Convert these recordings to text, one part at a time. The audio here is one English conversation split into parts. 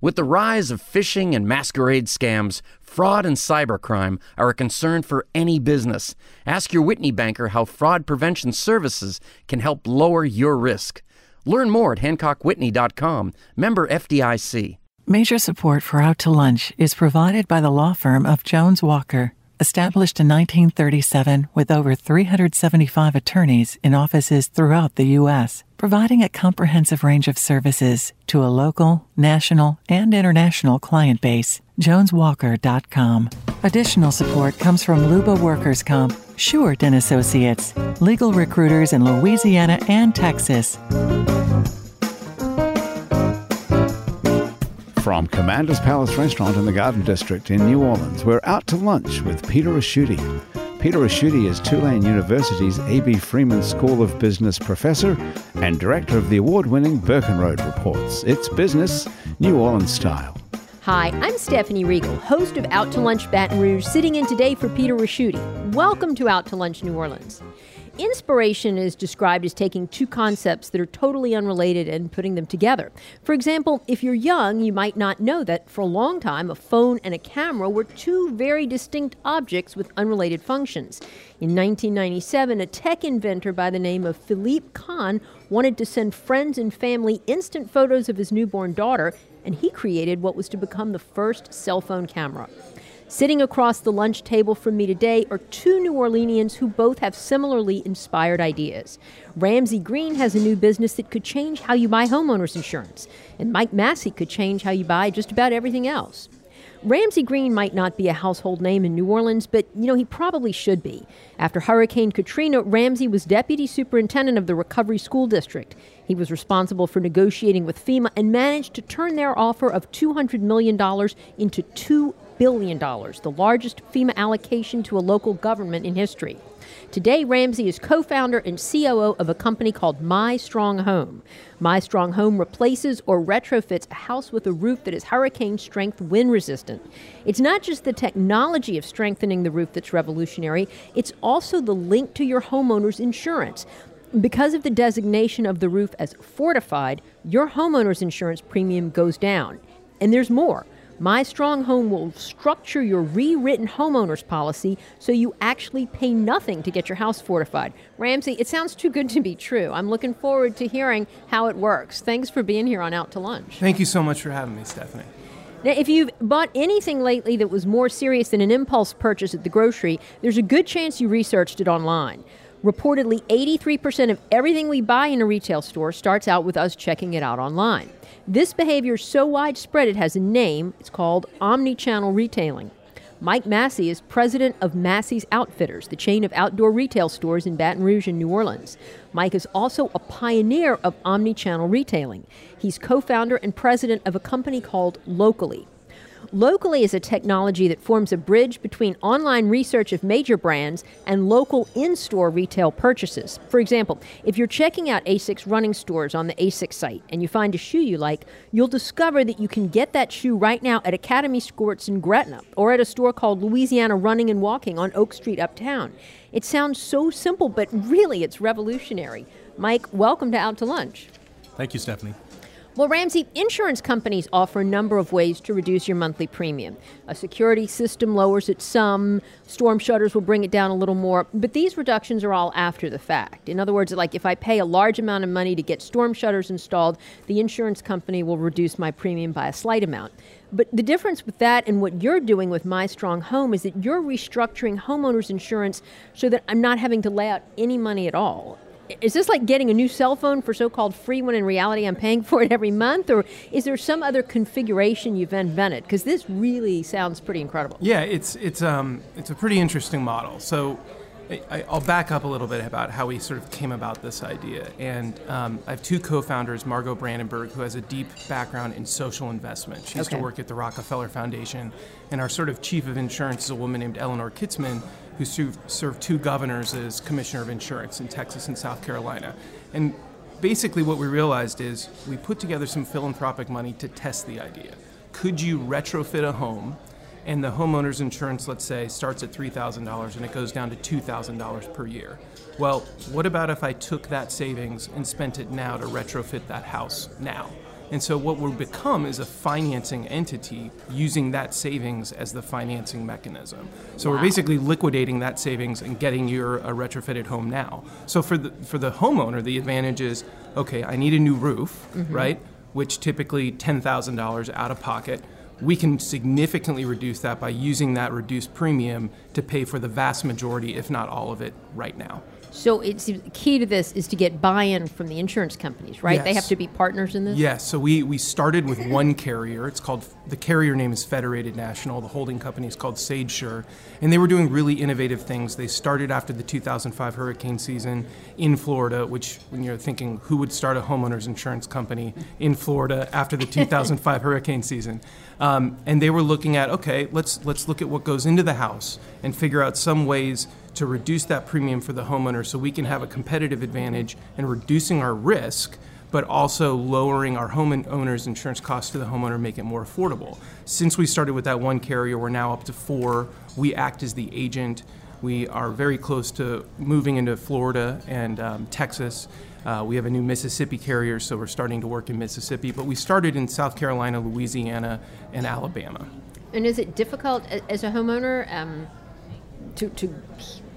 With the rise of phishing and masquerade scams, fraud and cybercrime are a concern for any business. Ask your Whitney banker how fraud prevention services can help lower your risk. Learn more at HancockWhitney.com, member FDIC. Major support for Out to Lunch is provided by the law firm of Jones Walker. Established in 1937 with over 375 attorneys in offices throughout the U.S., providing a comprehensive range of services to a local, national, and international client base. JonesWalker.com. Additional support comes from Luba Workers Comp, Short and Associates, legal recruiters in Louisiana and Texas. From Commander's Palace Restaurant in the Garden District in New Orleans, we're out to lunch with Peter Ricchiuti. Peter Ricchiuti is Tulane University's A.B. Freeman School of Business professor and director of the award winning Burkenroad Reports. It's business, New Orleans style. Hi, I'm Stephanie Riegel, host of Out to Lunch Baton Rouge, sitting in today for Peter Ricchiuti. Welcome to Out to Lunch New Orleans. Inspiration is described as taking two concepts that are totally unrelated and putting them together. For example, if you're young, you might not know that for a long time, a phone and a camera were two very distinct objects with unrelated functions. In 1997, a tech inventor by the name of Philippe Kahn wanted to send friends and family instant photos of his newborn daughter, and he created what was to become the first cell phone camera. Sitting across the lunch table from me today are two New Orleanians who both have similarly inspired ideas. Ramsey Green has a new business that could change how you buy homeowners insurance, and Mike Massey could change how you buy just about everything else. Ramsey Green might not be a household name in New Orleans, but you know, he probably should be. After Hurricane Katrina, Ramsey was deputy superintendent of the Recovery School District. He was responsible for negotiating with FEMA and managed to turn their offer of $200 million into $2 billion, the largest FEMA allocation to a local government in history. Today, Ramsey is co founder and COO of a company called My Strong Home. My Strong Home replaces or retrofits a house with a roof that is hurricane strength wind resistant. It's not just the technology of strengthening the roof that's revolutionary, it's also the link to your homeowner's insurance. Because of the designation of the roof as fortified, your homeowner's insurance premium goes down. And there's more. My Strong Home will structure your rewritten homeowner's policy so you actually pay nothing to get your house fortified. Ramsey, it sounds too good to be true. I'm looking forward to hearing how it works. Thanks for being here on Out to Lunch. Thank you so much for having me, Stephanie. Now, if you've bought anything lately that was more serious than an impulse purchase at the grocery, there's a good chance you researched it online. Reportedly, 83% of everything we buy in a retail store starts out with us checking it out online. This behavior is so widespread it has a name. It's called omni-channel retailing. Mike Massey is president of Massey's Outfitters, the chain of outdoor retail stores in Baton Rouge and New Orleans. Mike is also a pioneer of omni-channel retailing. He's co-founder and president of a company called Locally. Locally is a technology that forms a bridge between online research of major brands and local in store retail purchases. For example, if you're checking out ASICS running stores on the ASICS site and you find a shoe you like, you'll discover that you can get that shoe right now at Academy Sports in Gretna or at a store called Louisiana Running and Walking on Oak Street uptown. It sounds so simple, but really it's revolutionary. Mike, welcome to Out to Lunch. Thank you, Stephanie. Well, Ramsey, insurance companies offer a number of ways to reduce your monthly premium. A security system lowers it some, storm shutters will bring it down a little more, but these reductions are all after the fact. In other words, like if I pay a large amount of money to get storm shutters installed, the insurance company will reduce my premium by a slight amount. But the difference with that and what you're doing with My Strong Home is that you're restructuring homeowners insurance so that I'm not having to lay out any money at all is this like getting a new cell phone for so-called free when in reality I'm paying for it every month or is there some other configuration you've invented because this really sounds pretty incredible yeah it's it's um it's a pretty interesting model so I, will back up a little bit about how we sort of came about this idea. And um, I have two co founders, Margot Brandenburg, who has a deep background in social investment. She used okay. to work at the Rockefeller Foundation. And our sort of chief of insurance is a woman named Eleanor Kitzman, who served two governors as commissioner of insurance in Texas and South Carolina. And basically, what we realized is we put together some philanthropic money to test the idea. Could you retrofit a home? And the homeowner's insurance, let's say, starts at $3,000 and it goes down to $2,000 per year. Well, what about if I took that savings and spent it now to retrofit that house now? And so what we'll become is a financing entity using that savings as the financing mechanism. So wow. we're basically liquidating that savings and getting your a retrofitted home now. So for the for the homeowner, the advantage is okay, I need a new roof, mm-hmm. right? Which typically $10,000 out of pocket we can significantly reduce that by using that reduced premium to pay for the vast majority, if not all of it, right now. So it's key to this is to get buy-in from the insurance companies, right? Yes. They have to be partners in this. Yes. So we we started with one carrier. It's called the carrier name is Federated National. The holding company is called SageSure, and they were doing really innovative things. They started after the 2005 hurricane season in Florida, which when you're thinking who would start a homeowners insurance company in Florida after the 2005 hurricane season, um, and they were looking at okay, let's let's look at what goes into the house and figure out some ways to reduce that premium for the homeowner so we can have a competitive advantage in reducing our risk but also lowering our homeowner's insurance costs to the homeowner make it more affordable. Since we started with that one carrier, we're now up to four. We act as the agent. We are very close to moving into Florida and um, Texas. Uh, we have a new Mississippi carrier, so we're starting to work in Mississippi. But we started in South Carolina, Louisiana, and Alabama. And is it difficult as a homeowner um, to, to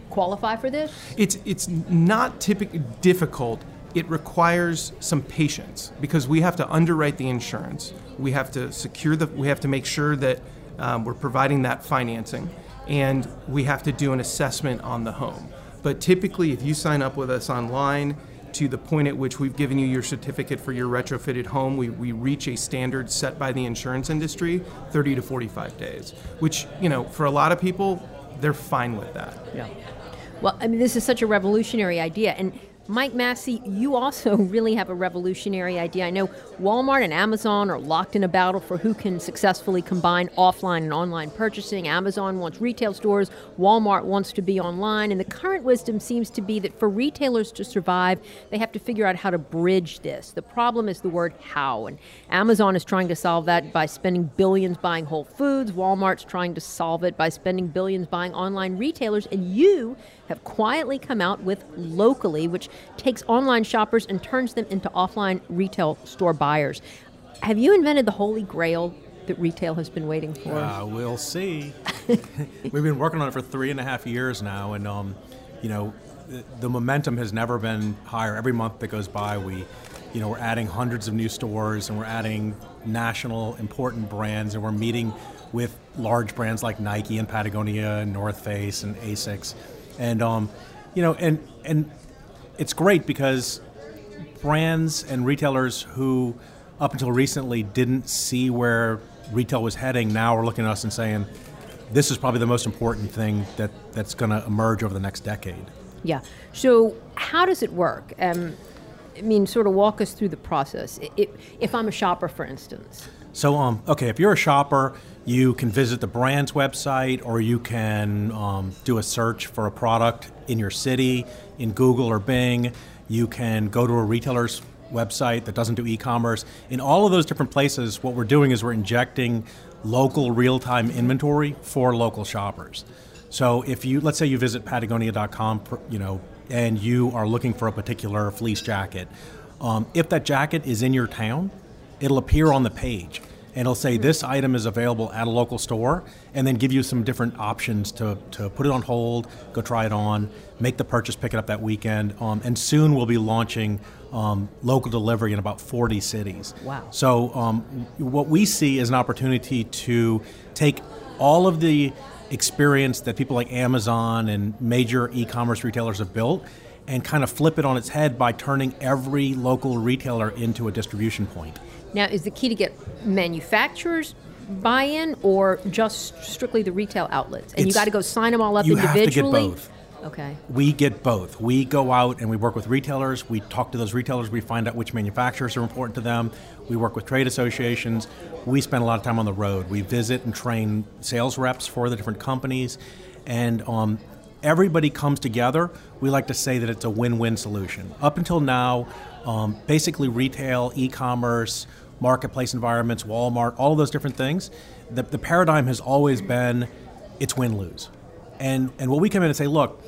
qualify for this? It's it's not typically difficult. It requires some patience because we have to underwrite the insurance. We have to secure the. We have to make sure that um, we're providing that financing, and we have to do an assessment on the home. But typically, if you sign up with us online, to the point at which we've given you your certificate for your retrofitted home, we, we reach a standard set by the insurance industry, 30 to 45 days, which, you know, for a lot of people, they're fine with that. Yeah. Well, I mean, this is such a revolutionary idea. And Mike Massey, you also really have a revolutionary idea. I know Walmart and Amazon are locked in a battle for who can successfully combine offline and online purchasing. Amazon wants retail stores, Walmart wants to be online, and the current wisdom seems to be that for retailers to survive, they have to figure out how to bridge this. The problem is the word how, and Amazon is trying to solve that by spending billions buying Whole Foods. Walmart's trying to solve it by spending billions buying online retailers, and you have quietly come out with Locally, which takes online shoppers and turns them into offline retail store buyers. Have you invented the holy grail that retail has been waiting for? Uh, we'll see. We've been working on it for three and a half years now, and um, you know, the, the, momentum has never been higher. Every month that goes by, we, you know, we're adding hundreds of new stores, and we're adding national important brands, and we're meeting with large brands like Nike and Patagonia and North Face and Asics and um, you know, and and it's great because brands and retailers who up until recently didn't see where retail was heading now are looking at us and saying, this is probably the most important thing that that's going to emerge over the next decade. Yeah. So how does it work? Um, I mean, sort of walk us through the process. If, if I'm a shopper, for instance. So, um, okay, if you're a shopper you can visit the brand's website or you can um, do a search for a product in your city in Google or Bing. You can go to a retailer's website that doesn't do e commerce. In all of those different places, what we're doing is we're injecting local real time inventory for local shoppers. So if you, let's say you visit patagonia.com, you know, and you are looking for a particular fleece jacket, um, if that jacket is in your town, it'll appear on the page and it'll say this item is available at a local store and then give you some different options to, to put it on hold go try it on make the purchase pick it up that weekend um, and soon we'll be launching um, local delivery in about 40 cities. Wow. So um, what we see is an opportunity to take all of the experience that people like amazon and major e-commerce retailers have built and kind of flip it on its head by turning every local retailer into a distribution point now, is the key to get manufacturers buy-in or just strictly the retail outlets? And it's, you got to go sign them all up you individually. You have to get both. Okay. We get both. We go out and we work with retailers. We talk to those retailers. We find out which manufacturers are important to them. We work with trade associations. We spend a lot of time on the road. We visit and train sales reps for the different companies, and um, everybody comes together. We like to say that it's a win-win solution. Up until now, um, basically retail, e-commerce, marketplace environments, Walmart, all of those different things, the, the paradigm has always been it's win lose. And, and what we come in and say, look,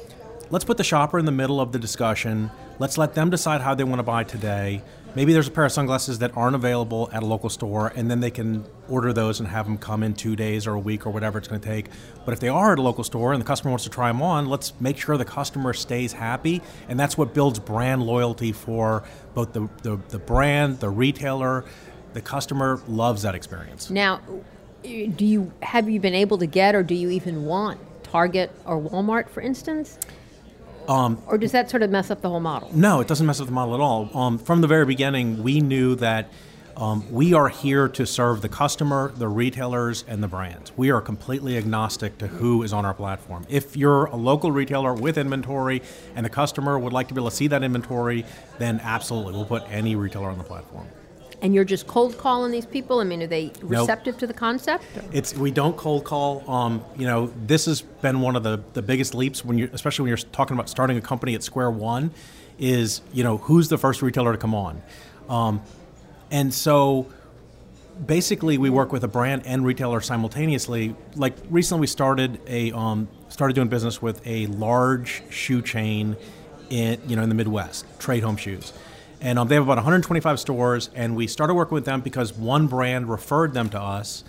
let's put the shopper in the middle of the discussion. Let's let them decide how they want to buy today. maybe there's a pair of sunglasses that aren't available at a local store, and then they can order those and have them come in two days or a week or whatever it's going to take. But if they are at a local store and the customer wants to try them on, let's make sure the customer stays happy, and that's what builds brand loyalty for both the, the, the brand, the retailer. The customer loves that experience. Now, do you have you been able to get, or do you even want Target or Walmart, for instance? Um, or does that sort of mess up the whole model? No, it doesn't mess up the model at all. Um, from the very beginning, we knew that um, we are here to serve the customer, the retailers, and the brands. We are completely agnostic to who is on our platform. If you're a local retailer with inventory and the customer would like to be able to see that inventory, then absolutely, we'll put any retailer on the platform. And you're just cold calling these people? I mean, are they receptive nope. to the concept? It's we don't cold call. Um, you know, this has been one of the, the biggest leaps when you, especially when you're talking about starting a company at square one, is you know who's the first retailer to come on, um, and so basically we work with a brand and retailer simultaneously. Like recently, we started a um, started doing business with a large shoe chain in you know in the Midwest, Trade Home Shoes and um, they have about 125 stores, and we started working with them because one brand referred them to us.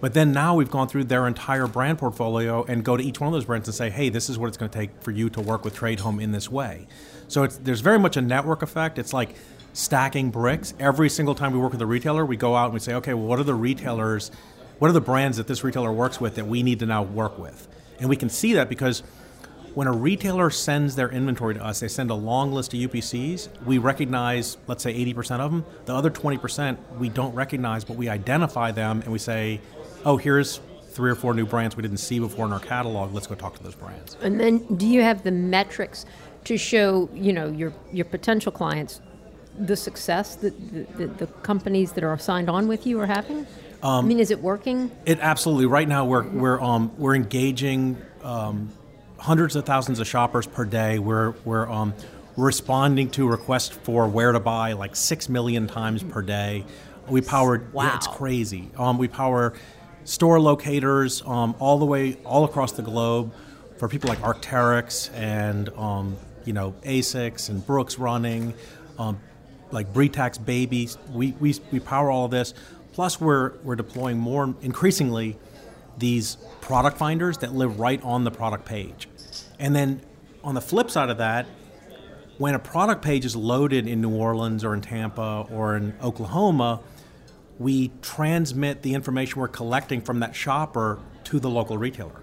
But then now we've gone through their entire brand portfolio and go to each one of those brands and say, hey, this is what it's going to take for you to work with Trade Home in this way. So there's very much a network effect. It's like stacking bricks. Every single time we work with a retailer, we go out and we say, okay, well, what are the retailers, what are the brands that this retailer works with that we need to now work with? And we can see that because when a retailer sends their inventory to us, they send a long list of UPCs. We recognize, let's say, 80% of them. The other 20% we don't recognize, but we identify them and we say, oh, here's three or four new brands we didn't see before in our catalog. Let's go talk to those brands. And then, do you have the metrics to show, you know, your your potential clients the success that the, the, companies that are signed on with you are having? Um, I mean, is it working? It absolutely. Right now, we're we're um, we're engaging. Um, hundreds of thousands of shoppers per day. We're, we're um, responding to requests for where to buy like 6 million times per day. We power, wow. Yeah, it's crazy. Um, we power store locators um, all the way, all across the globe for people like Arc'teryx and, um, you know, ASICS and Brooks Running, um, like Britax Babies. We, we, we power all of this. Plus, we're, we're deploying more, increasingly, these product finders that live right on the product page. And then on the flip side of that, when a product page is loaded in New Orleans or in Tampa or in Oklahoma, we transmit the information we're collecting from that shopper to the local retailer.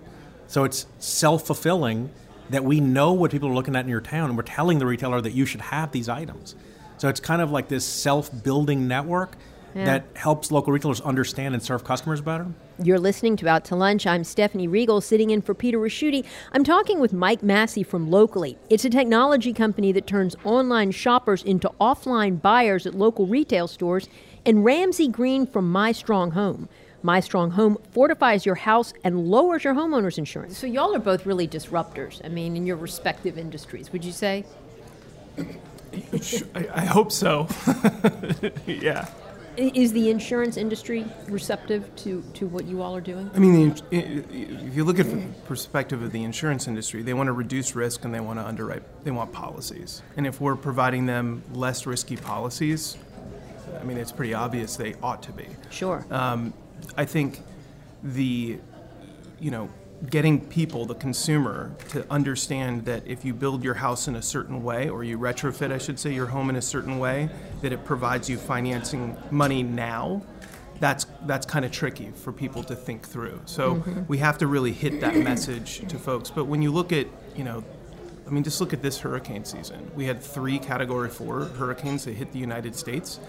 So it's self fulfilling that we know what people are looking at in your town and we're telling the retailer that you should have these items. So it's kind of like this self building network yeah. that helps local retailers understand and serve customers better. You're listening to Out to Lunch. I'm Stephanie Riegel, sitting in for Peter Ricchiuti. I'm talking with Mike Massey from Locally. It's a technology company that turns online shoppers into offline buyers at local retail stores, and Ramsey Green from My Strong Home. My Strong Home fortifies your house and lowers your homeowner's insurance. So, y'all are both really disruptors, I mean, in your respective industries, would you say? I, I hope so. yeah. Is the insurance industry receptive to, to what you all are doing? I mean, if you look at the perspective of the insurance industry, they want to reduce risk and they want to underwrite, they want policies. And if we're providing them less risky policies, I mean, it's pretty obvious they ought to be. Sure. Um, I think the, you know, getting people, the consumer, to understand that if you build your house in a certain way, or you retrofit, I should say, your home in a certain way, that it provides you financing money now. That's that's kind of tricky for people to think through. So mm-hmm. we have to really hit that message to folks. But when you look at, you know, I mean, just look at this hurricane season. We had three Category Four hurricanes that hit the United States.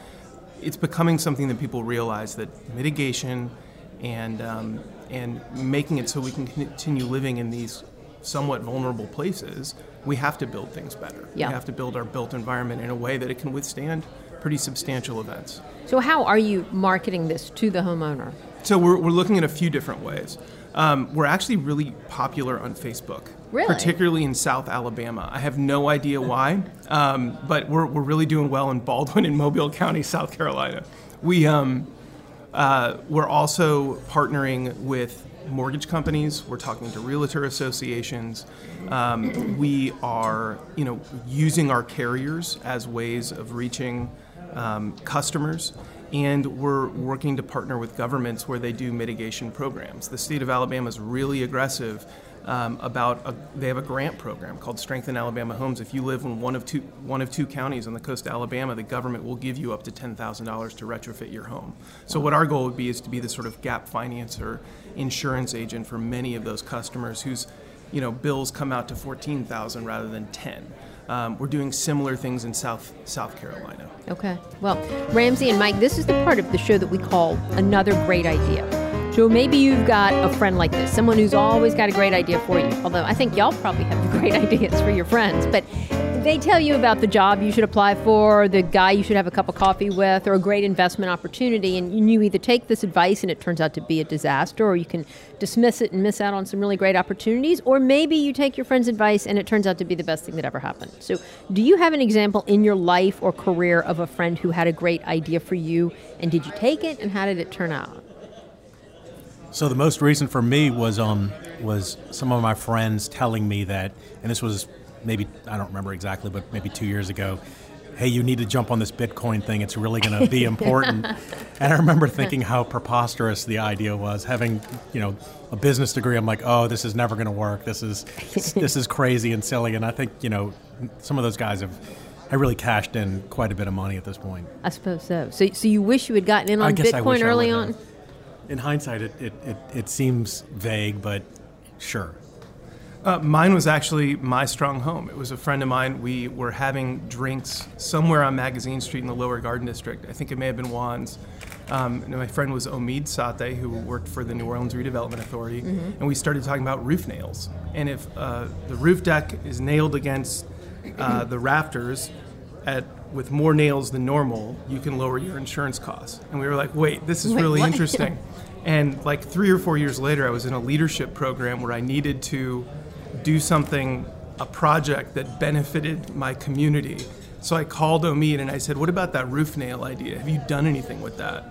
It's becoming something that people realize that mitigation and um, and making it so we can continue living in these somewhat vulnerable places, we have to build things better. Yeah. We have to build our built environment in a way that it can withstand pretty substantial events. So, how are you marketing this to the homeowner? So, we're, we're looking at a few different ways. Um, we're actually really popular on Facebook. Really? Particularly in South Alabama. I have no idea why, um, but we're, we're really doing well in Baldwin and Mobile County, South Carolina. We, um, uh, we're also partnering with mortgage companies. We're talking to realtor associations. Um, we are, you know, using our carriers as ways of reaching um, customers and we're working to partner with governments where they do mitigation programs. The state of Alabama is really aggressive um, about a, they have a grant program called Strengthen Alabama Homes. If you live in one of two one of two counties on the coast of Alabama, the government will give you up to ten thousand dollars to retrofit your home. So what our goal would be is to be the sort of gap financer, insurance agent for many of those customers whose you know bills come out to fourteen thousand rather than ten. Um, we're doing similar things in South South Carolina. Okay. Well, Ramsey and Mike, this is the part of the show that we call another great idea. So maybe you've got a friend like this, someone who's always got a great idea for you. Although I think y'all probably have great ideas for your friends, but they tell you about the job you should apply for, the guy you should have a cup of coffee with, or a great investment opportunity, and you either take this advice and it turns out to be a disaster, or you can dismiss it and miss out on some really great opportunities, or maybe you take your friend's advice and it turns out to be the best thing that ever happened. So, do you have an example in your life or career of a friend who had a great idea for you, and did you take it, and how did it turn out? So the most recent for me was um was some of my friends telling me that, and this was maybe I don't remember exactly, but maybe two years ago. Hey, you need to jump on this Bitcoin thing. It's really going to be important. and I remember thinking how preposterous the idea was. Having, you know, a business degree, I'm like, oh, this is never going to work. This is this is crazy and silly. And I think, you know, some of those guys have have really cashed in quite a bit of money at this point. I suppose so. So, so you wish you had gotten in on Bitcoin early on? In hindsight, it, it, it, it seems vague, but sure. Uh, mine was actually my strong home. It was a friend of mine. We were having drinks somewhere on Magazine Street in the Lower Garden District. I think it may have been Juan's. Um, my friend was Omid Sathe, who worked for the New Orleans Redevelopment Authority, mm-hmm. and we started talking about roof nails. And if uh, the roof deck is nailed against uh, the rafters at with more nails than normal, you can lower your insurance costs. And we were like, wait, this is wait, really what? interesting. and like three or four years later, I was in a leadership program where I needed to do something, a project that benefited my community. So I called Omid and I said, what about that roof nail idea? Have you done anything with that?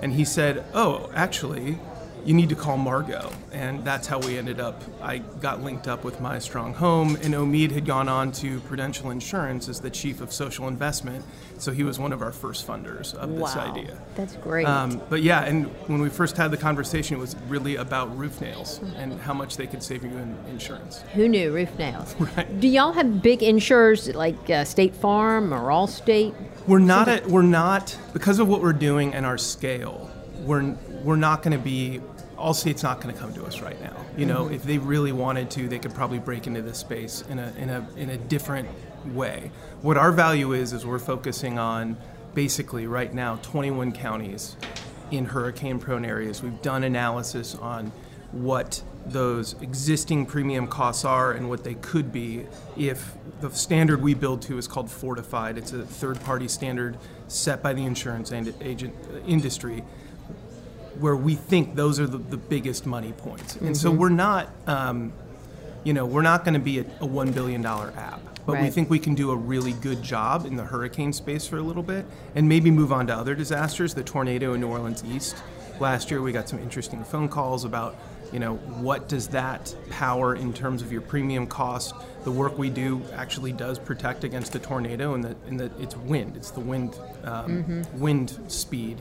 And he said, oh, actually, you need to call Margot. And that's how we ended up. I got linked up with My Strong Home, and Omid had gone on to Prudential Insurance as the chief of social investment. So he was one of our first funders of wow, this idea. That's great. Um, but yeah, and when we first had the conversation, it was really about roof nails and how much they could save you in insurance. Who knew roof nails? right. Do y'all have big insurers like uh, State Farm or Allstate? We're not. We're not because of what we're doing and our scale. We're we're not going to be Allstate's not going to come to us right now. You know, mm-hmm. if they really wanted to, they could probably break into this space in a in a in a different way. What our value is is we're focusing on basically right now 21 counties in hurricane prone areas. We've done analysis on what those existing premium costs are and what they could be if the standard we build to is called fortified. It's a third party standard set by the insurance and agent industry where we think those are the, the biggest money points. And mm-hmm. so we're not, um, you know, we're not going to be a, a $1 billion app. But right. we think we can do a really good job in the hurricane space for a little bit and maybe move on to other disasters. The tornado in New Orleans East last year, we got some interesting phone calls about, you know, what does that power in terms of your premium cost? The work we do actually does protect against the tornado, and that, and the it's wind. It's the wind um, mm-hmm. wind speed.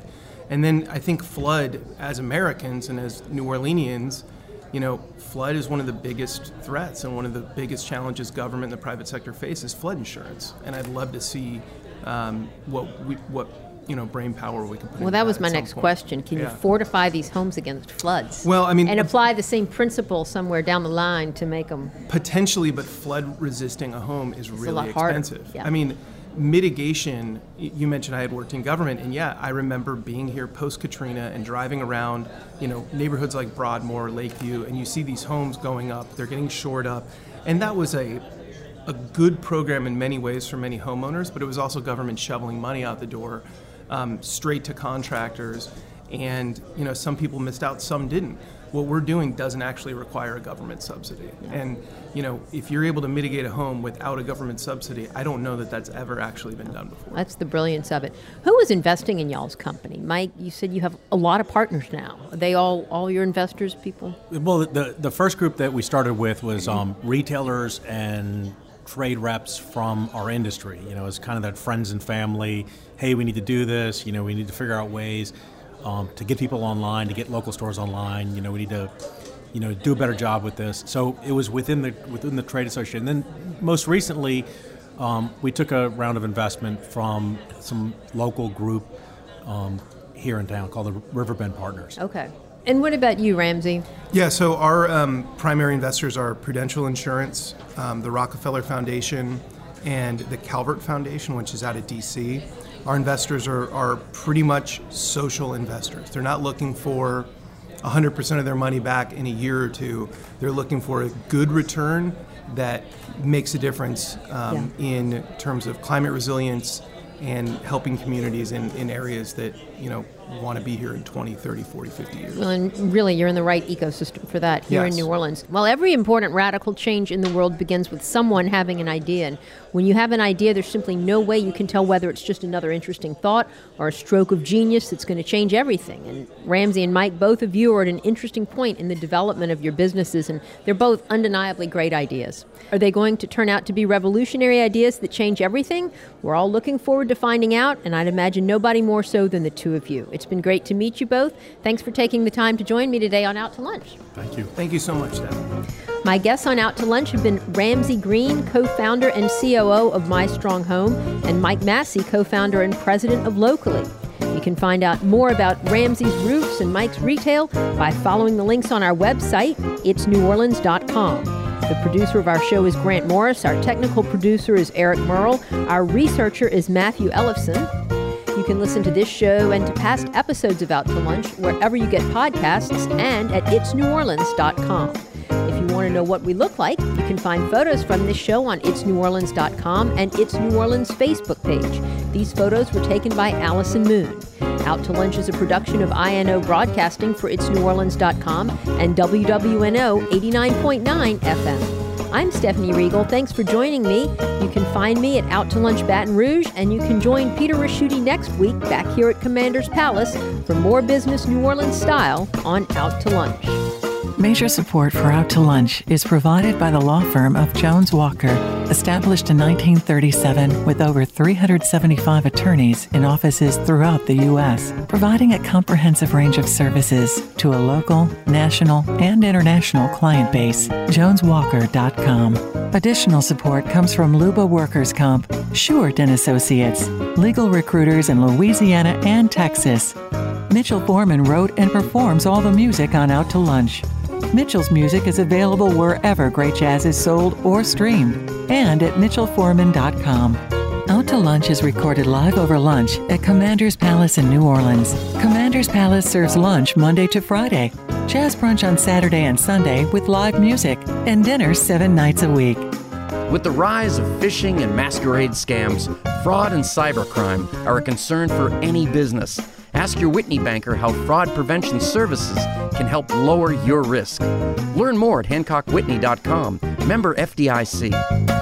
And then I think flood, as Americans and as New Orleanians, you know, flood is one of the biggest threats and one of the biggest challenges government and the private sector face is flood insurance. And I'd love to see um, what we, what you know brain power we can put. Well, that was my next point. question. Can yeah. you fortify these homes against floods? Well, I mean, and apply the same principle somewhere down the line to make them potentially, but flood resisting a home is really expensive. Yeah. I mean mitigation, you mentioned I had worked in government, and yeah, I remember being here post Katrina and driving around, you know, neighborhoods like Broadmoor, Lakeview, and you see these homes going up, they're getting shored up, and that was a a good program in many ways for many homeowners, but it was also government shoveling money out the door, um, straight to contractors, and you know, some people missed out, some didn't what we're doing doesn't actually require a government subsidy. Yeah. And you know, if you're able to mitigate a home without a government subsidy, I don't know that that's ever actually been done before. That's the brilliance of it. Who is investing in y'all's company, Mike? You said you have a lot of partners now. Are they all all your investors, people? Well, the the first group that we started with was um, retailers and trade reps from our industry. You know, it's kind of that friends and family. Hey, we need to do this. You know, we need to figure out ways um, to get people online, to get local stores online. You know, we need to, you know, do a better job with this. So it was within the within the trade association. And then most recently, um, we took a round of investment from some local group um, here in town called the Riverbend Partners. Okay. And what about you, Ramsey? Yeah, so our um, primary investors are Prudential Insurance, um, the Rockefeller Foundation, and the Calvert Foundation, which is out of DC. Our investors are, are pretty much social investors. They're not looking for 100% of their money back in a year or two. They're looking for a good return that makes a difference um, yeah. in terms of climate resilience and helping communities in, in areas that you know want to be here in 20 30 40 50 years well and really you're in the right ecosystem for that here yes. in new orleans well every important radical change in the world begins with someone having an idea and when you have an idea there's simply no way you can tell whether it's just another interesting thought or a stroke of genius that's going to change everything and ramsey and mike both of you are at an interesting point in the development of your businesses and they're both undeniably great ideas are they going to turn out to be revolutionary ideas that change everything we're all looking forward to finding out and i'd imagine nobody more so than the two of you it's been great to meet you both. Thanks for taking the time to join me today on Out to Lunch. Thank you. Thank you so much, Steph. My guests on Out to Lunch have been Ramsey Green, co founder and COO of My Strong Home, and Mike Massey, co founder and president of Locally. You can find out more about Ramsey's roofs and Mike's retail by following the links on our website, itsneworleans.com. The producer of our show is Grant Morris. Our technical producer is Eric Merle. Our researcher is Matthew Ellison. You can listen to this show and to past episodes of Out to Lunch wherever you get podcasts and at itsneworleans.com. know what we look like, you can find photos from this show on itsneworleans.com and It's New Orleans Facebook page. These photos were taken by Allison Moon. Out to Lunch is a production of INO Broadcasting for itsneworleans.com and WWNO 89.9 FM. I'm Stephanie Riegel. Thanks for joining me. You can find me at Out to Lunch Baton Rouge, and you can join Peter Ricchiuti next week back here at Commander's Palace for more business New Orleans style on Out to Lunch. Major support for Out to Lunch is provided by the law firm of Jones Walker, established in 1937 with over 375 attorneys in offices throughout the U.S., providing a comprehensive range of services to a local, national, and international client base. JonesWalker.com. Additional support comes from Luba Workers Comp, Short and Associates, legal recruiters in Louisiana and Texas. Mitchell Foreman wrote and performs all the music on Out to Lunch. Mitchell's music is available wherever great jazz is sold or streamed and at mitchellforeman.com. Out to Lunch is recorded live over lunch at Commander's Palace in New Orleans. Commander's Palace serves lunch Monday to Friday, jazz brunch on Saturday and Sunday with live music, and dinner seven nights a week. With the rise of phishing and masquerade scams, fraud and cybercrime are a concern for any business. Ask your Whitney banker how fraud prevention services can help lower your risk. Learn more at HancockWhitney.com. Member FDIC.